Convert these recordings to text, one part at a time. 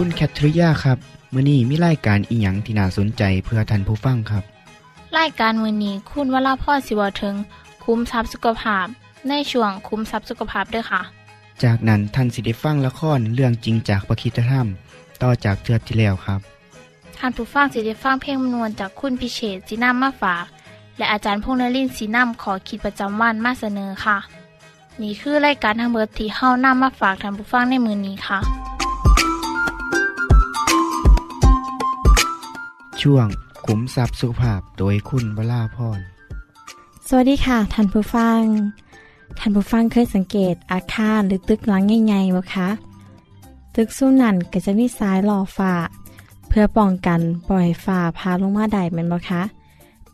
คุณแคทริยาครับมื้อนี้มีรายการอีหยังที่น่าสนใจเพื่อท่านผู้ฟังครับรายการมือนี้คุณวราพ่อสิเวาถึง คุ้มทรัพย์สุขภาพในช่วงคุ้มทรัพย์สุขภาพด้วยค่ะ จากนั้นท่านสิได้ฟังละครเรื่องจริงจากประคีตธรรม ต่อจากเทือกที่แล้วครับท่านผู้ฟังสิได้ฟังเพลงมนวนจากคุณพิเชษจีนัมมาฝาก และอาจารย์พงษ์นรินทร์สีนัมขอขีดประจำวันมาเสนอค่ะ นี่คือรายการทางเบอร์ที่เฮานํมาฝากท่านผู้ฟังในมือนี้ค่ะ ช่วงขุมทรัพย์สุภาพโดยคุณวราพรสวัสดีค่ะท่านผู้ฟังท่านผู้ฟังเคยสังเกตอาคารหรือตึกหลังใหญ่ๆไหมคะตึกสู้นั่นก็จะมีสายหล่อฟ้าเพื่อป้องกันปล่อยฟ้าพาลงมาได้แมันบ่คะ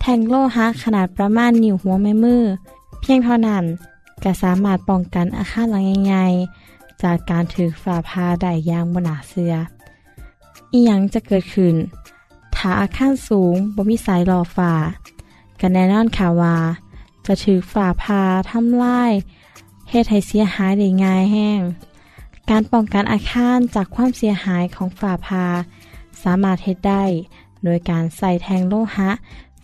แทงโลหะขนาดประมาณนิ้วหัวแม่มือ เพียงเท่านั้นก็สามารถป้องกันอาคารหลังใหญ่ๆจากการถือฝ่าพาได้อย่างบนาเสืออีหยังจะเกิดขึ้นาอาคารสูงบ่มีสายหล่อฟ้ากันแน่นอนค่ะว่าจะถือฝ่าพาทำลายเฮ็ดให้เสียหายได้ง่ายแห้ง การป้องกันอาคารจากความเสียหายของฝ่าพา สามารถเฮ็ดได้ โดยการใส่แทงโลหะ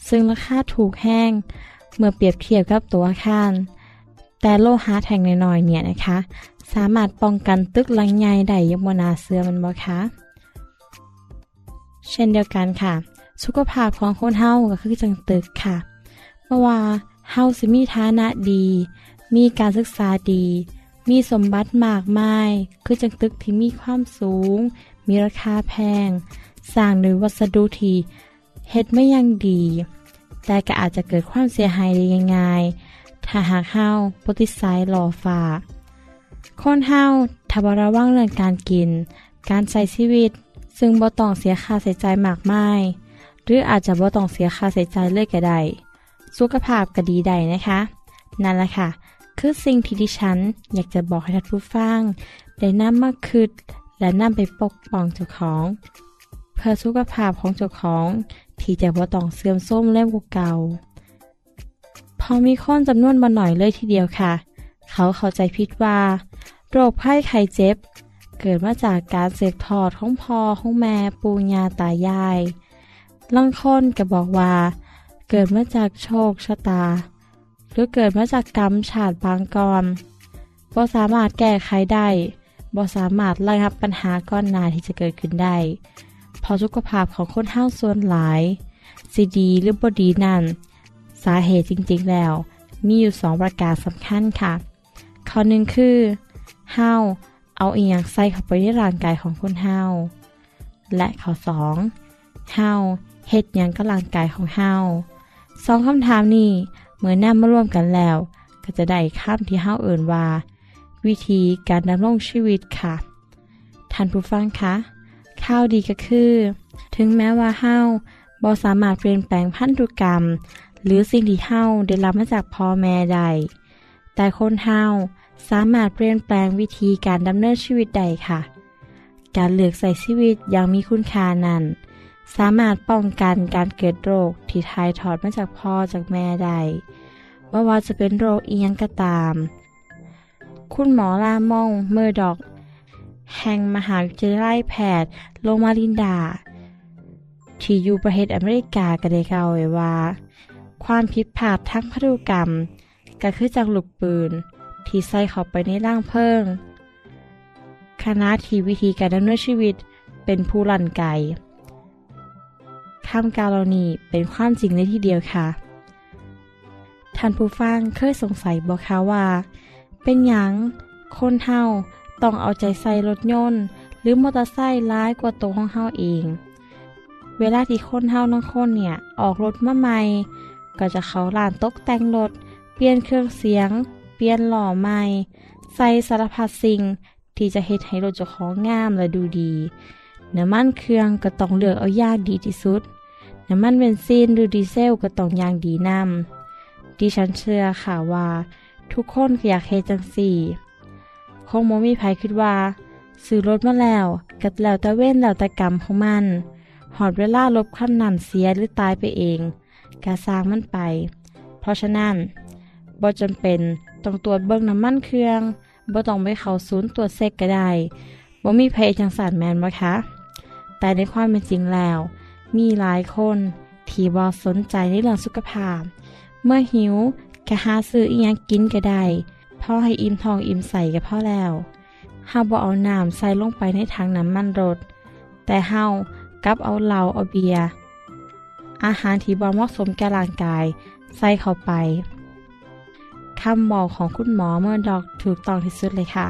ซึ่งราคาถูกแห้ง เมื่อเปรียบเทียบกับตัวอาคาร แต่โลหะแทงน้อยๆเนี่ยนะคะ สามารถป้องกันตึกหลังใหญ่ได้ยังบนาเสือมันบ่คะ เช่นเดียวกันค่ะ สุขภาพของคนเฮาก็คือจังตึกค่ะ เพราะว่าเฮาสิมีฐานะดี มีการศึกษาดี มีสมบัติมากมาย คือจังตึกที่มีความสูง มีราคาแพง สร้างโดยวัสดุที่เฮ็ดไม่ยังดี แต่ก็อาจจะเกิดความเสียหายได้ง่ายๆถ้าหากเฮาปฏิสายหล่อฟ้าคนเฮาถ้าบระวังเรื่องการกิน การใช้ชีวิต ซึ่งบ่ต้องเสียค่าใช้จ่ายมากมาย หรืออาจจะบ่ต้องเสียค่าใช้จ่ายเลยก็ได้สุขภาพก็ดีได้นะคะ นั่นแหละค่ะ คือสิ่งที่ดิฉันอยากจะบอกให้ท่านผู้ฟังได้นำมาคิดและนำไปปกป้องเจ้าของ เพื่อสุขภาพของเจ้าของที่จะบ่ต้องเสื่อมโทรมเล่มกเก่าพอมีคนจำนวนบ่หน่อยเลยทีเดียวค่ะ เขาเข้าใจผิดว่า โรคภัยไข้เจ็บ เกิดมาจากการเสพทอดของพ่อของแม่ปู่ย่าตายายลางคนก็บอกว่า เกิดมาจากโชคชะตา หรือเกิดมาจากกรรมชาติบางกรบ่สามารถแก้ไขได้บ่สามารถระงับปัญหาก้อนหนาที่จะเกิดขึ้นได้พราะสุขภาพของคนเฮาส่วนหลายสิดีหรือบ่ดีนั่น สาเหตุจริงๆแล้ว มีอยู่สองประการสำคัญค่ะ ข้อหนึ่งคือเฮา เอาอีหยังใส่เข้าไปในร่างกายของคนเฮาและข้อสองเฮาเฮ็ดหยังกับร่างกายของเฮาสองคำถามนี้เมื่อนำมารวมกันแล้ว ก็จะได้คำที่เฮาเอ่นว่า วิธีการดำรงชีวิตค่ะท่านผู้ฟังคะข้าวดีก็คือ ถึงแม้ว่าเฮาบ่สามารถเปลี่ยนแปลงพันธุกรรม หรือสิ่งที่เฮาได้รับมาจากพ่อแม่ได้แต่คนเฮา สามารถเปลี่ยนแปลงวิธีการดำเนินชีวิตได้ค่ะ การเลือกใส่ชีวิตอย่างมีคุณค่านั้น สามารถป้องกันการเกิดโรคที่ทายถอดมาจากพ่อจากแม่ได้ว่าว่าจะเป็นโรคอียังก็ตาม คุณหมอลามองเมอร์ดอก แห่งมหาวิทยาลัยแพทย์ โลมาลินดา ที่อยู่ประเทศอเมริกาก็ได้กล่าวไว้ว่า ความผิดพลาดทางพันธุกรรม ก็คือจากลูกปืน ที่ใส่เข้าไปในร่างเพิ่งคณะที่วิธีการดำเนินชีวิตเป็นผู้ลันไกคำกล่าลนีเป็นความจริงในที่เดียวค่ะ ท่านผู้ฟังเคยสงสัยบอกคะว่า เป็นยังคนเฮาต้องเอาใจใส่รถยนต์ หรือมอเตอร์ไซค์ร้ายกว่าตัวของเฮาเอง เวลาที่คนเฮาน้องคนเนี่ยออกรถมาใหม่ ก็จะเขาลานตกแต่งรถ เปลี่ยนเครื่องเสียง เปลี่ยนหล่อใหม่ ใส่สารพัดสิ่งที่จะเฮ็ดให้รถเจ้าของงามและดูดี น้ำมันเครื่องก็ต้องเลือกเอาอย่างดีที่สุด น้ำมันเบนซินหรือดีเซลก็ต้องอย่างดีนำดิฉันเชื่อค่ะว่า ทุกคนอยากเฮ็ดจังสี่ คงมมีภัยคิดว่า ซื้อรถมาแล้วกัดแล้วแต่เว้นแล้วแต่กรรมของมันหอดเวลารถขั้นนั้นเสียหรือตายไปเองกาสร้างมันไป เพราะฉะนั้น บ่จำเป็นต้องตรวจเบิ่งน้ำมันเครื่องบ่ต้องไปเข้าศูนย์ตรวจเซ็กก็ได้บ่มีภัยจังสารแมนบ่คะ แต่ในความเป็นจริงแล้ว มีหลายคนที่บ่สนใจในเรื่องสุขภาพ เมื่อหิวแค่หาซื้ออีหยังกินก็ได้พอให้อิ่มท้องอิ่มใส่ก็พอแล้วเฮาบ่เอาน้ำใส่ลงไปในถังน้ำมันรถ แต่เฮากลับเอาเหล้าเอาเบียร์อาหารที่บ่เหมาะสมแก่ร่างกาย ใส่เข้าไป คำบอกของคุณหมอเมื่อดอกถูกต้องที่สุดเลยค่ะ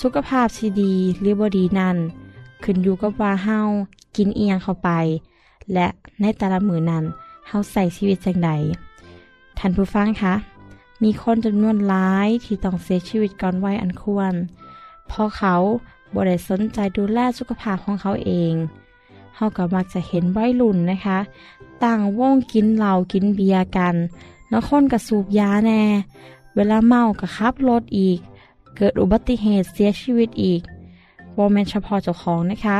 สุขภาพที่ดีหรือบดีนั้นขึ้นอยู่กับว่าเฮากินเอียงเข้าไป และในแต่ละมือนั้นเฮาใส่ชีวิตจังใดท่านผู้ฟังคะมีคนจำนวนหลายที่ต้องเสียชีวิตก่อนวัยอันควรเพราะเขาบ่ได้สนใจดูแลสุขภาพของเขาเองเฮาก็มักจะเห็นวัยรุ่นนะคะ ต่างวงกินเหล้ากินเบียร์กัน แล้วคนก็สูบยาแน่ เวลาเมาก็ขับรถอีก เกิดอุบัติเหตุเสียชีวิตอีกโมเมนเฉพาะเจ้าของนะคะ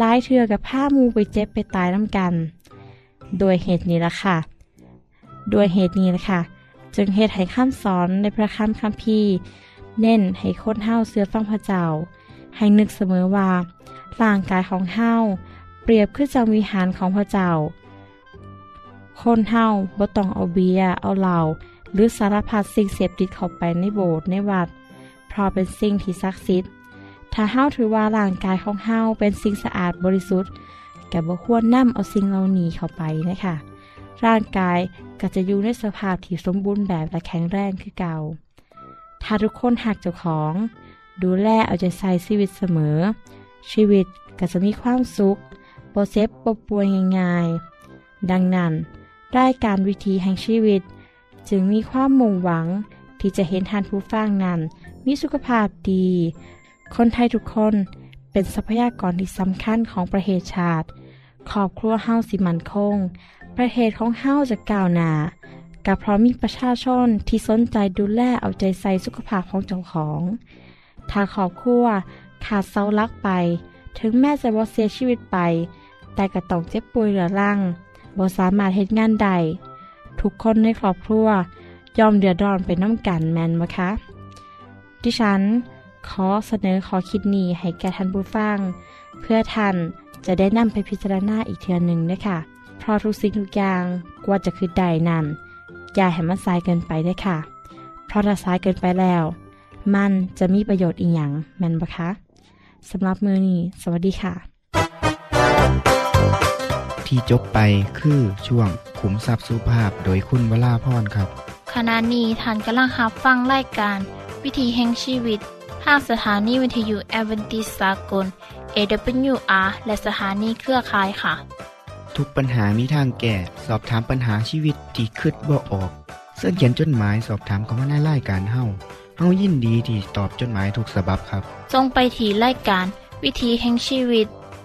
ลายเทือกับผ้ามูไปเจ็บไปตายน้ำกัน โดยเหตุนี้ละค่ะ โดยเหตุนี้ละค่ะ จึงเหตุให้ข้ามสอนในพระคัมคัมภีร์เน้นให้คนเฮาเสื้อฟังพระเจ้า ให้นึกเสมอว่าร่างกายของเฮาเปรียบขึ้นจังวิหารของพระเจ้า คนเฮาบ่ต้องเอาเบียร์เอาเหล้าหรือสารพัดสิ่งเสพติดเข้าไปในโบสถ์ในวัด เพราะเป็นสิ่งที่ศักดิ์สิทธิ์ถ้าเฮาถือว่าร่างกายของเฮาเป็นสิ่งสะอาดบริสุทธิ์ก็บ่ควรนำเอาสิ่งเหล่านี้เข้าไปนะคะร่างกายก็จะอยู่ในสภาพที่สมบูรณ์แบบและแข็งแรงคือเก่า ถ้าทุกคนฮักเจ้าของ ดูแลเอาใจใส่ชีวิตเสมอ ชีวิตก็จะมีความสุขบ่เจ็บป่วยง่ายๆ ดังนั้น รายการวิธีแห่งชีวิต จึงมีความมุ่งหวังที่จะเห็นท่านผู้ฟังนั้น มีสุขภาพดี คนไทยทุกคนเป็นทรัพยากรที่สำคัญของประเทศชาติครอบครัวเฮาสิมันคง ประเทศของเฮาจะก้าวหน้ากับเพราะมีประชาชนที่สนใจดูแลเอาใจใส่สุขภาพของเจ้าของ ถ้าครอบครัวขาดเสาลักไป ถึงแม้จะบ่เสียชีวิตไป แต่ก็ต้องเจ็บป่วยเหลือรัง บ่สามารถเฮ็ดงานใด ทุกคนในครอบครัวยอมเดือดร้อนไปน้ำกันแมนมะคะ ดิฉัน ขอเสนอขอคิดนี้ให้แก่ท่านผู้ฟัง เพื่อท่านจะได้นำไปพิจารณาอีกเทือหนึ่งนะคะ เพราะทุกสิ่งทุกอย่างกว่าจะคือใดนั้นอย่าให้มันสายเกินไปได้ค่ะ เพราะถ้าสายเกินไปแล้ว มันจะมีประโยชน์อีกอย่างแมนปะคะสำหรับมือนี้ สวัสดีค่ะ ที่จบไปคือช่วงขุมทรัพย์สุภาพโดยคุณวราพรครับ ขณะนี้ท่านกำลังรับฟังรายการ วิธีแห่งชีวิตทางสถานีวิทยุแอเวนติสากล AWR และสถานีเครือข่ายค่ะ ทุกปัญหามีทางแก้สอบถามปัญหาชีวิตที่คืดบ่ออก เสื้อเขียนจดหมายสอบถามเขามาในรายการเฮาเฮายินดีที่ตอบจดหมายถูกสาบบครับทรงไปถีรายการ วิธีแห่งชีวิต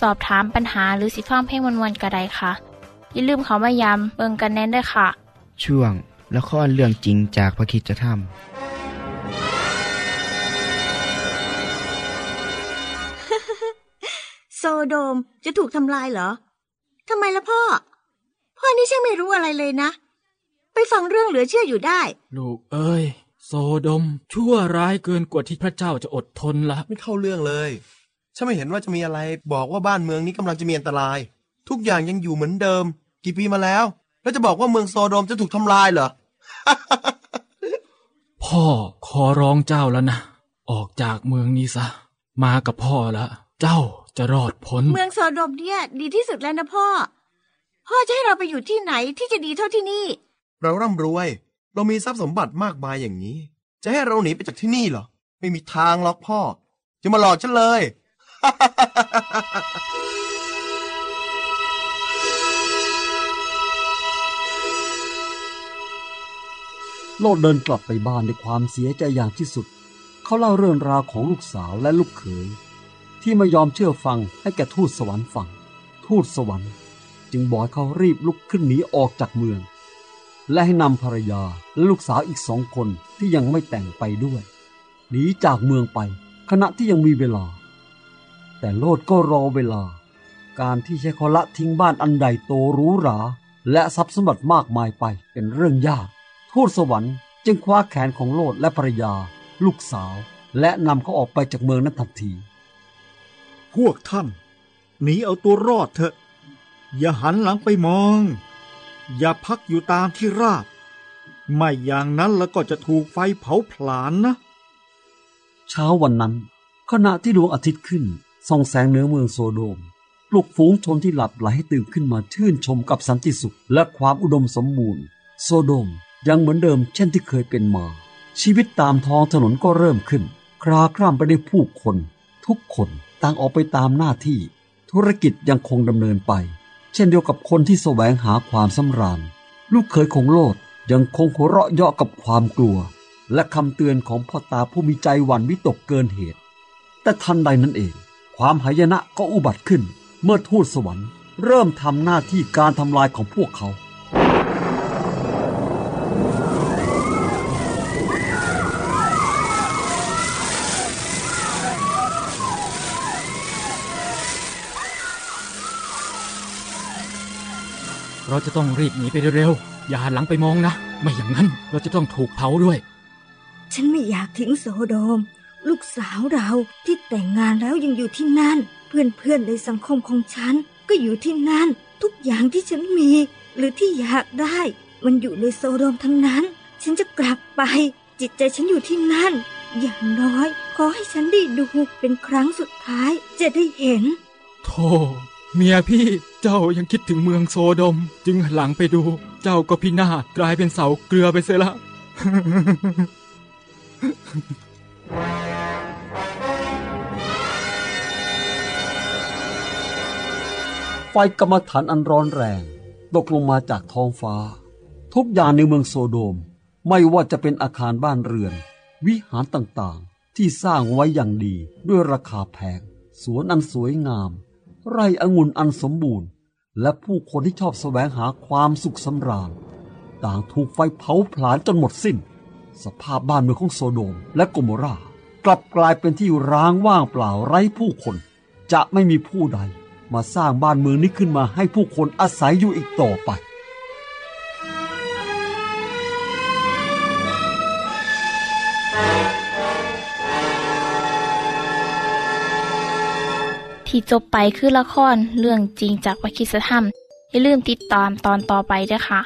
สอบถามปัญหาหรือสิฟังเพลงวันๆกระไดค่ะ อย่าลืมเขามายามเบิงกันแน่นด้วยค่ะ ช่วงละครเรื่องจริงจากพระคิดจะทำฮโซโดมจะถูกทำลายเหรอทำไมล่ะพ่อ พ่อนี่ช่างไม่รู้อะไรเลยนะ ไปฟังเรื่องเหลือเชื่ออยู่ได้ ลูกเอ้ย โซดมชั่วร้ายเกินกว่าที่พระเจ้าจะอดทนละ ไม่เข้าเรื่องเลย ฉันไม่เห็นว่าจะมีอะไรบอกว่าบ้านเมืองนี้กำลังจะมีอันตราย ทุกอย่างยังอยู่เหมือนเดิม กี่ปีมาแล้ว แล้วจะบอกว่าเมืองโซโดมจะถูกทำลายเหรอ พ่อขอร้องเจ้าแล้วนะ ออกจากเมืองนี้ซะ มากับพ่อละ เจ้าจะรอดพ้น เมืองโซโดมเนี่ย ดีที่สุดแล้วนะพ่อ พ่อจะให้เราไปอยู่ที่ไหนที่จะดีเท่าที่นี่ เราร่ำรวย เรามีทรัพย์สมบัติมากมายอย่างนี้ จะให้เราหนีไปจากที่นี่เหรอ ไม่มีทางหรอกพ่อ จะมาหลอกฉันเลย โลดเดินกลับไปบ้านด้วยความเสียใจอย่างที่สุด เขาเล่าเรื่องราวของลูกสาวและลูกเขย ที่ไม่ยอมเชื่อฟังให้แก่ทูตสวรรค์ฟัง ทูตสวรรค์ จึงบอกเขารีบลุกขึ้นหนีออกจากเมือง และให้นำภรรยาและลูกสาวอีกสองคนที่ยังไม่แต่งไปด้วยหนีจากเมืองไปขณะที่ยังมีเวลา แต่โลดก็รอเวลา การที่ใช้เขาละทิ้งบ้านอันใดโตหรูหรา และทรัพย์สมบัติมากมายไปเป็นเรื่องยาก ทูตสวรรค์จึงคว้าแขนของโลดและภรรยา ลูกสาว และนำเขาออกไปจากเมืองนั้นทันที พวกท่านหนีเอาตัวรอดเถอะ อย่าหันหลังไปมอง อย่าพักอยู่ตามที่ราบ ไม่อย่างนั้นแล้วก็จะถูกไฟเผาผลาญนะเช้าวันนั้น ขณะที่ดวงอาทิตย์ขึ้น ส่องแสงเหนือเมืองโซโดมปลุกฝูงชนที่หลับไหลให้ตื่นขึ้นมาชื่นชมกับสันติสุข และความอุดมสมบูรณ์ โซโดมยังเหมือนเดิมเช่นที่เคยเป็นมา ชีวิตตามท้องถนนก็เริ่มขึ้นคราคร่ำไปด้วยผู้คน ทุกคนต่างออกไปตามหน้าที่ ธุรกิจยังคงดำเนินไป เช่นเดียวกับคนที่แสวงหาความสำราญ ลูกเขยของโลดยังคงหัวเราะเยาะกับความกลัว และคำเตือนของพ่อตาผู้มีใจหวั่นวิตกเกินเหตุ แต่ทันใดนั้นเอง ความหายนะก็อุบัติขึ้น เมื่อทูตสวรรค์ เริ่มทำหน้าที่การทำลายของพวกเขา เราจะต้องรีบหนีไปเร็วๆ อย่าหันหลังไปมองนะ ไม่อย่างนั้นเราจะต้องถูกเผาด้วย ฉันไม่อยากทิ้งโซโดม ลูกสาวเราที่แต่งงานแล้วยังอยู่ที่นั่น เพื่อนๆในสังคมของฉัน ก็อยู่ที่นั่น ทุกอย่างที่ฉันมี หรือที่อยากได้ มันอยู่ในโซโดมทั้งนั้น ฉันจะกลับไป จิตใจฉันอยู่ที่นั่น อย่างน้อยขอให้ฉันได้ดูเป็นครั้งสุดท้าย จะได้เห็นโธ่เมียพี่เจ้ายังคิดถึงเมืองโซโดม จึงหันหลังไปดู เจ้าก็พินาศกลายเป็นเสาเกลือไปเสียละ ไฟกรรมฐานอันร้อนแรง ตกลงมาจากท้องฟ้า ทุกอย่างในเมืองโซโดม ไม่ว่าจะเป็นอาคารบ้านเรือน วิหารต่างๆ ที่สร้างไว้อย่างดีด้วยราคาแพง สวนอันสวยงาม ไร่องุ่นอันสมบูรณ์ และผู้คนที่ชอบแสวงหาความสุขสำราญ ต่างถูกไฟเผาผลาญจนหมดสิ้น สภาพบ้านเมืองของโซโดมและโกโมรากลับกลายเป็นที่ร้างว่างเปล่าไร้ผู้คน จะไม่มีผู้ใด มาสร้างบ้านเมืองนี้ขึ้นมาให้ผู้คนอาศัยอยู่อีกต่อไปที่จบไปคือละครเรื่องจริงจากวิคิสธรรม อย่าลืมติดตามตอนต่อไปด้วยค่ะ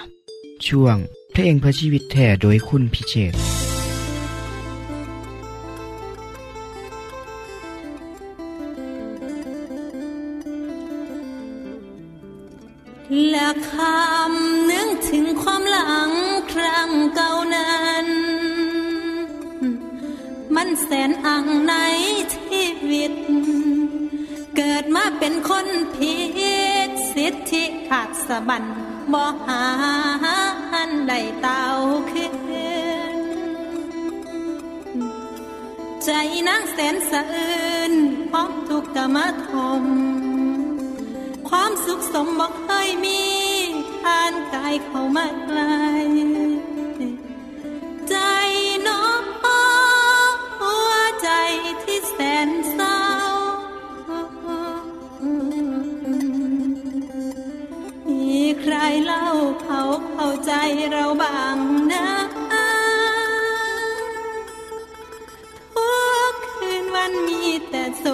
ช่วงเพลงเพื่อชีวิตแท่โดยคุณพิเชษ ละคำนึกถึงความหลังครั้งเก่านั้น มันแสนอังในชีวิต เกิดมาเป็นคนผิดสิทธิขาดสะบันบ่หาอันใดเต้าขึ้น ใจนางแสนสะอื้นพร้อมทุกข์กรรมทมความสุขสมบอกเคยมี อ่านกายเข้ามาไกล ใจน้องหัวใจที่แสนเศร้า มีใครเล่าเขาเข้าใจเราบ้างนะทุกคืนวันมีแต่โศ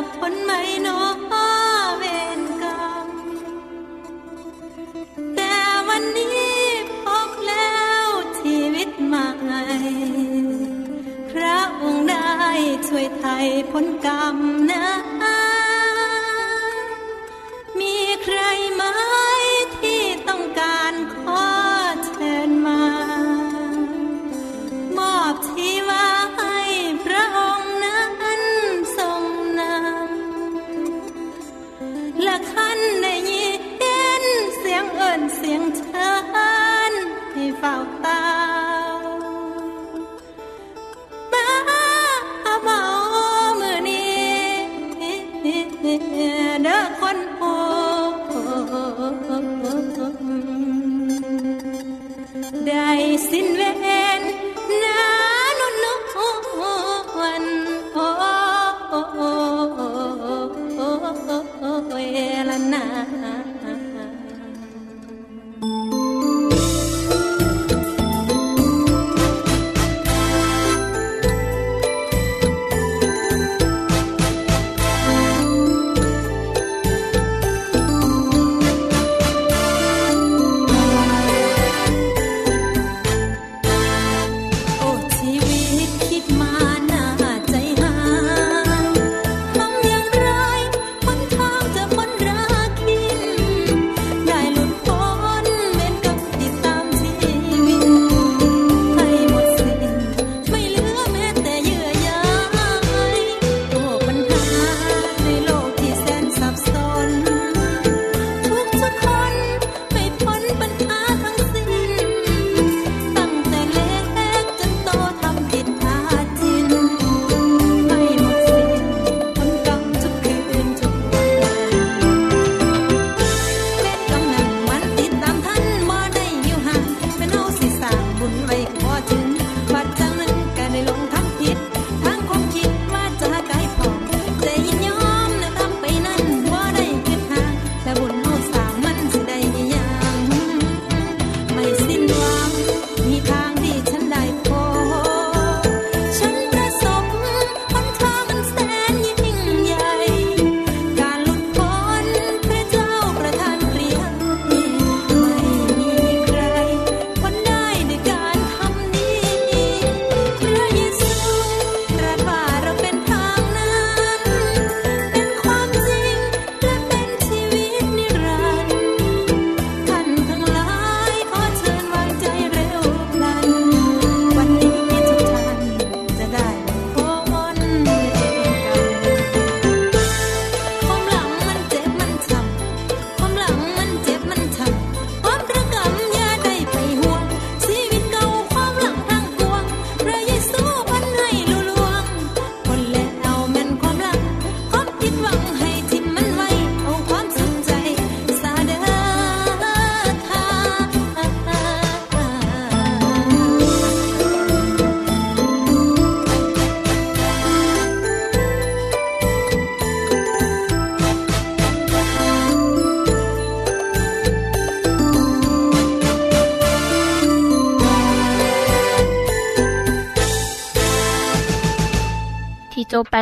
ว่าจะพ้นไหมโนเวรกรรมแต่วันนี้พบแล้วชีวิตใหม่พระองค์ได้ช่วยไทยพ้นกรรมนะ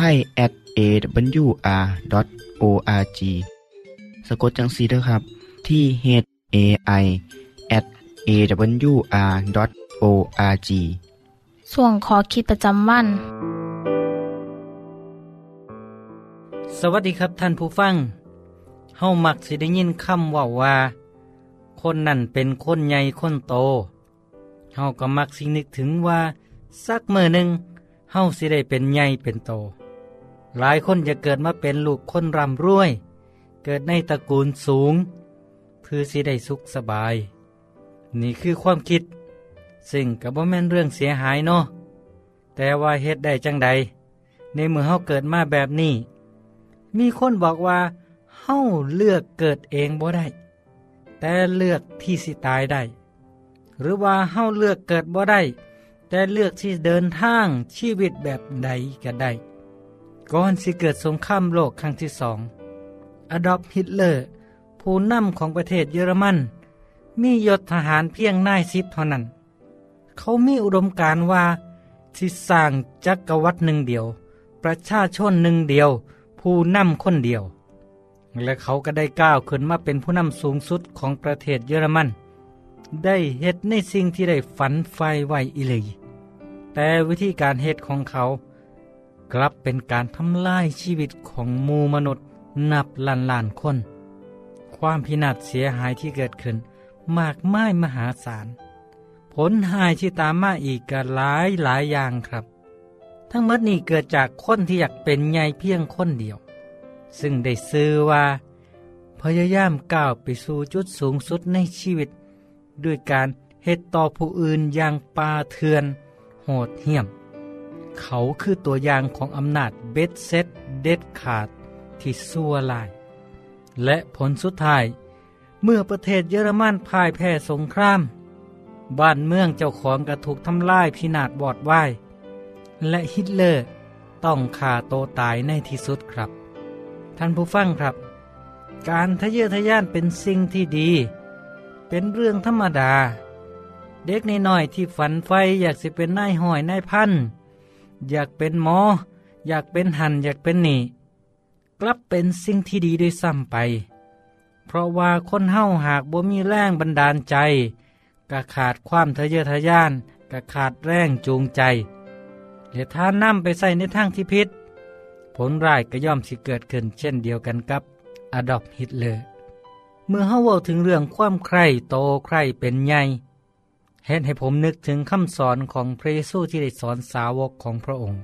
ไทย at awr.org สะกดจังสีด้วยครับ ที่ h a i at awr.org ส่วนขอคิดประจำวัน สวัสดีครับท่านผู้ฟัง เฮามักสิได้ยินคำว่าว่า คนนั่นเป็นคนใหญ่คนโต เฮาก็มักสินึกถึงว่าสักมือหนึ่งเฮาสิได้เป็นใหญ่เป็นโต หลายคนจะเกิดมาเป็นลูกคนร่ำรวย เกิดในตระกูลสูง เพื่อสิได้สุขสบาย นี่คือความคิด ซึ่งกับว่าแม่นเรื่องเสียหายเนาะแต่ว่าเฮ็ดได้จังใด ในเมื่อเฮาเกิดมาแบบนี้ มีคนบอกว่าเฮาเลือกเกิดเองบ่ได้ แต่เลือกที่สิตายได้ หรือว่าเฮาเลือกเกิดบ่ได้ แต่เลือกที่เดินทางชีวิตแบบใดก็ได้ ก่อนสิเกิดสงครามโลกครั้งที่สองอดอล์ฟฮิตเลอร์ผู้นำของประเทศเยอรมัน มียศทหารเพียงนายสิบเท่านั้น เขามีอุดมการว่าที่สร้างจักรวรรดิหนึ่งเดียว ประชาชนหนึ่งเดียว ผู้นำคนเดียว และเขาก็ได้ก้าวขึ้นมาเป็นผู้นำสูงสุดของประเทศเยอรมัน ได้เฮ็ดในสิ่งที่ได้ฝันไฟไว้อิเลยแต่วิธีการเฮ็ดของเขา กลับเป็นการทำลายชีวิตของหมูมนุษย์นับล้านล้านคน ความพินาศเสียหายที่เกิดขึ้น มากมายมหาศาล ผลหายที่ตามมาอีกก็หลายหลายอย่างครับ ทั้งหมดนี้เกิดจากคนที่อยากเป็นใหญ่เพียงคนเดียว ซึ่งได้ซื้อว่า พยายามก้าวไปสู่จุดสูงสุดในชีวิต ด้วยการเฮ็ดต่อผู้อื่นอย่างปาเถือน โหดเหี้ยม เขาคือตัวอย่างของอำนาจเบ็ดเซ็ตเด็ดขาดที่ซัวลาย และผลสุดท้าย เมื่อประเทศเยอรมันพ่ายแพ้สงคราม บ้านเมืองเจ้าของก็ถูกทำลายพินาศบอดวายและฮิตเลอร์ต้องฆ่าโตตายในที่สุดครับ ท่านผู้ฟังครับ การทะเยอทะยานเป็นสิ่งที่ดี เป็นเรื่องธรรมดา เด็กน้อยที่ฝันไฟอยากสิเป็นนายห้อยนายพัน อยากเป็นหมอ อยากเป็นหันอยากเป็นหนีกลับเป็นสิ่งที่ดีด้วยซ้ำไป เพราะว่าคนเฮาหากบ่มีแรงบันดาลใจก็ขาดความทะเยอทะยานก็ขาดแรงจูงใจและถ้านำไปใส่ในทางที่ผิดผลร้ายก็ย่อมสิเกิดขึ้นเช่นเดียวกันกับอดอล์ฟฮิตเลอร์เมื่อเฮาเว้าถึงเรื่องความใคร่โตใคร่เป็นใหญ่ เฮ็ดให้ผมนึกถึงคำสอนของพระเยซูที่ได้สอนสาวกของพระองค์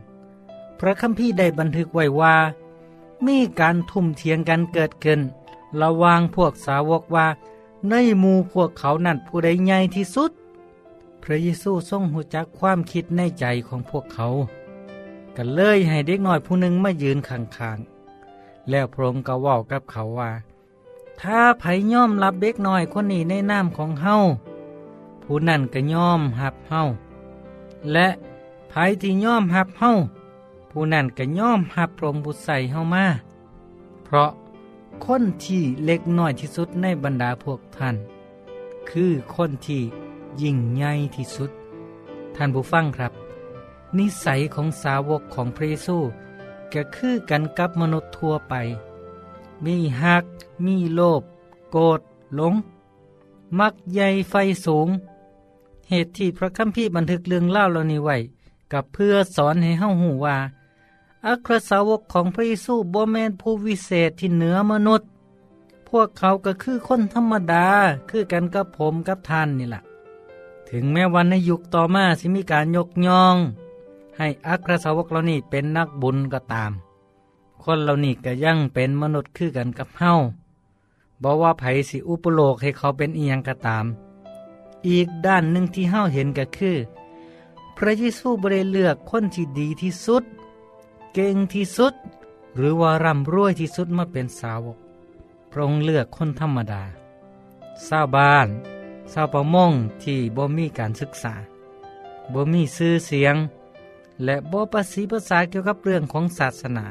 พระคัมภีร์ได้บันทึกไว้ว่า มีการทุ่มเทียงกันเกิดขึ้น ระวางพวกสาวกว่า ในมูพวกเขานั่นผู้ใดใหญ่ที่สุด พระเยซูทรงหูจักความคิดในใจของพวกเขาก็เลยให้เด็กน้อยผู้หนึ่งมายืนข้างๆ แล้วพระองค์ก็ว่ากับเขาว่า ถ้าไผย่อมรับเด็กน้อยคนนี้ในน้ำของเฮา ผู้นั้นก็ย่อมหับเฮาและไผที่ย่อมหับเฮาผู้นั้นก็ย่อมหับพระองค์ผู้ใส่เฮามา เพราะคนที่เล็กน้อยที่สุดในบรรดาพวกท่าน คือคนที่ยิ่งใหญ่ที่สุด ท่านผู้ฟังครับ นิสัยของสาวกของพระเยซูก็คือกันกับมนุษย์ทั่วไป มีหัก มีโลภ โกรธ หลง มักใหญ่ไฟสูง เหตุที่พระคัมภีร์บันทึกเรื่องเล่าเหล่านี้ไว้กับเพื่อสอนให้เฮาหูว่าอัครสาวกของพระเยซูบ่แมนผู้วิเศษที่เหนือมนุษย์ พวกเขาก็คือคนธรรมดาคือกันกับผมกับท่านนี่แหละถึงแม้วันในยุคต่อมาสิมีการยกย่อง ให้อัครสาวกเหล่านี้เป็นนักบุญก็ตาม คนเหล่านี้ก็ยังเป็นมนุษย์คือกันกับเฮาบอกว่าไผสิอุปโลกให้เขาเป็นเอียงก็ตาม อีกด้านหนึ่งที่เฮาเห็นก็คือ พระเยซูบริเลือกคนที่ดีที่สุด เก่งที่สุด หรือว่าร่ำรวยที่สุดมาเป็นสาวก พระองค์เลือกคนธรรมดาชาวบ้านชาวประมงที่บ่มีการศึกษาบ่มีชื่อเสียง และบ่ประสีภาษาเกี่ยวกับเรื่องของศาสนา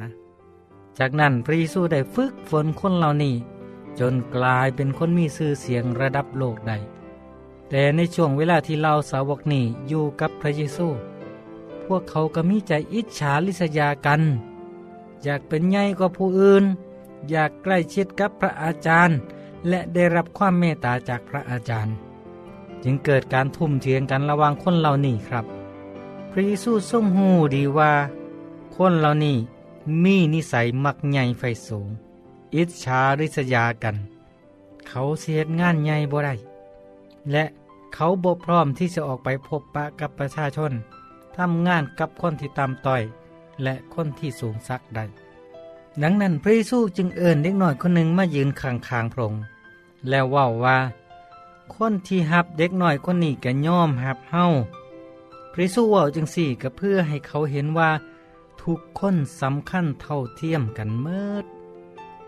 จากนั้นพระเยซูได้ฝึกฝนคนเหล่านี้ จนกลายเป็นคนมีชื่อเสียงระดับโลกได้ แต่ในช่วงเวลาที่เราสาวกนี้อยู่กับพระเยซู พวกเขาก็มีใจอิจฉาลิษยากัน อยากเป็นใหญ่กว่าผู้อื่น อยากใกล้ชิดกับพระอาจารย์ และได้รับความเมตตาจากพระอาจารย์ จึงเกิดการทุ่มเทียงกันระหว่างคนเหล่านี้ครับ พระเยซูทรงหูดีว่า คนเหล่านี้มีนิสัยมักใหญ่ไฟสูง อิจฉาริษยากัน เขาเสียงานใหญ่บ่ได้และ เขาบ่พร้อมที่จะออกไปพบปะกับประชาชน ทำงานกับคนที่ต่ำต้อย และคนที่สูงสักได้ดังนั้นพระเยซูจึงเอิ้นเด็กน้อยคนหนึ่งมายืนข้างๆพระองค์แล้วว้าว่า คนที่หับเด็กน้อยคนนี้ก็ย่อมหับเฮาพระเยซูว้าจังสี่ก็เพื่อให้เขาเห็นว่า ทุกคนสำคัญเท่าเทียมกันเมิด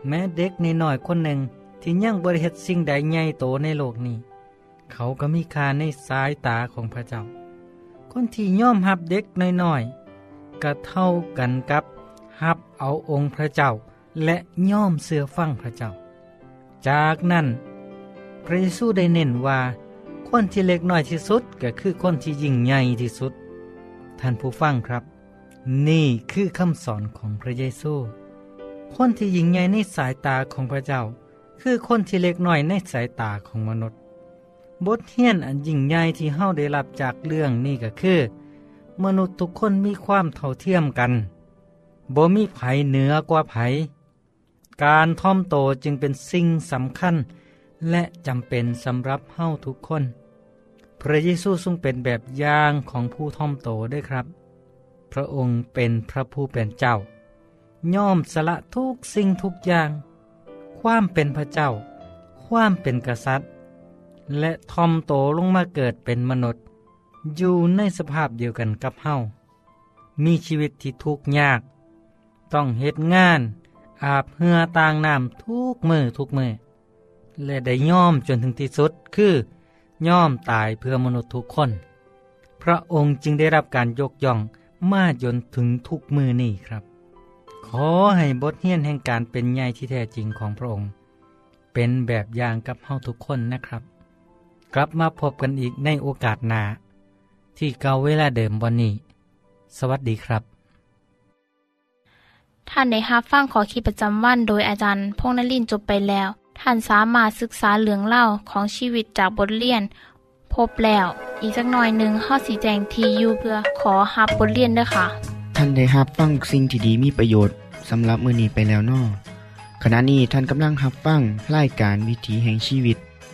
แม้เด็กนน้อยคนหนึ่งที่ยังบริเหตุสิ่งใดใหญ่โตในโลกนี้ เขาก็มีค่าในสายตาของพระเจ้า คนที่ย่อมหับเด็กน้อยๆก็เท่ากันกับหับเอาองค์พระเจ้า และย่อมเสือฟังพระเจ้า จากนั้นพระเยซูได้เน้นว่าคนที่เล็กน้อยที่สุดก็คือคนที่ยิ่งใหญ่ที่สุด ท่านผู้ฟังครับ นี่คือคำสอนของพระเยซู คนที่ยิ่งใหญ่ในสายตาของพระเจ้า คือคนที่เล็กน้อยในสายตาของมนุษย์ บทเรียนอันยิ่งใหญ่ที่เฮาได้รับจากเรื่องนี้ก็คือ มนุษย์ทุกคนมีความเท่าเทียมกันบ่มีไผเหนือกว่าไผ การท่อมโตจึงเป็นสิ่งสำคัญ และจำเป็นสำหรับเฮาทุกคน พระเยซูทรงเป็นแบบอย่างของผู้ท่อมโตด้วยครับ พระองค์เป็นพระผู้เป็นเจ้า ย่อมสละทุกสิ่งทุกอย่าง ความเป็นพระเจ้า ความเป็นกษัตริย์ และทอมโตลงมาเกิดเป็นมนุษย์ อยู่ในสภาพเดียวกันกับเฮามีชีวิตที่ทุกข์ยาก ต้องเหตุงาน อาบเหือต่างน้ำทุกมือทุกมือและได้ย่อมจนถึงที่สุดคือย่อมตายเพื่อมนุษย์ทุกคน พระองค์จึงได้รับการยกย่องมาจนถึงทุกมือนี่ครับ ขอให้บทเรียนแห่งการเป็นใหญ่ที่แท้จริงของพระองค์ เป็นแบบอย่างกับเฮาทุกคนนะครับ กลับมาพบกันอีกในโอกาสหน้าที่เก่าเวลาเดิมวันนี้ สวัสดีครับ ท่านได้รับฟังขอคิดประจำวันโดยอาจารย์พงษ์นลินทร์จบไปแล้ว ท่านสามารถศึกษาเหลืองเล่าของชีวิตจากบทเรียน พบแล้ว อีกสักหน่อยหนึ่งข้อสีแจงทียูเพื่อขอฮับบทเรียนด้วยค่ะ ท่านได้รับฟังสิ่งที่ดีมีประโยชน์สำหรับมือนี้ไปแล้วนอขณะนี้ท่านกำลังรับฟังรายการวิถีแห่งชีวิต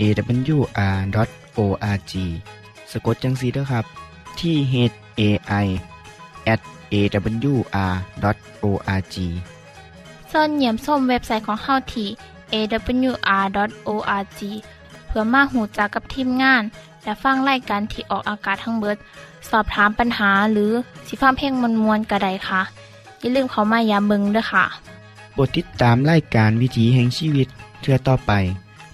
awr.org สะกดจังสีเด้อครับ ที่ h a i at awr.org ส่วนเหยี่ยมส้มเว็บไซต์ของเฮาที่ awr.org เพื่อมาหูจักกับทีมงาน และฟังไล่การที่ออกอากาศทั้งเบิด สอบถามปัญหาหรือสิฟ้าเพลงมวลมวลกระไดค่ะ อย่าลืมเขามายามเบิงด้วยค่ะ โปรดติดตามรายการวิถีแห่งชีวิตเทือต่อไป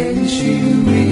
takes you in.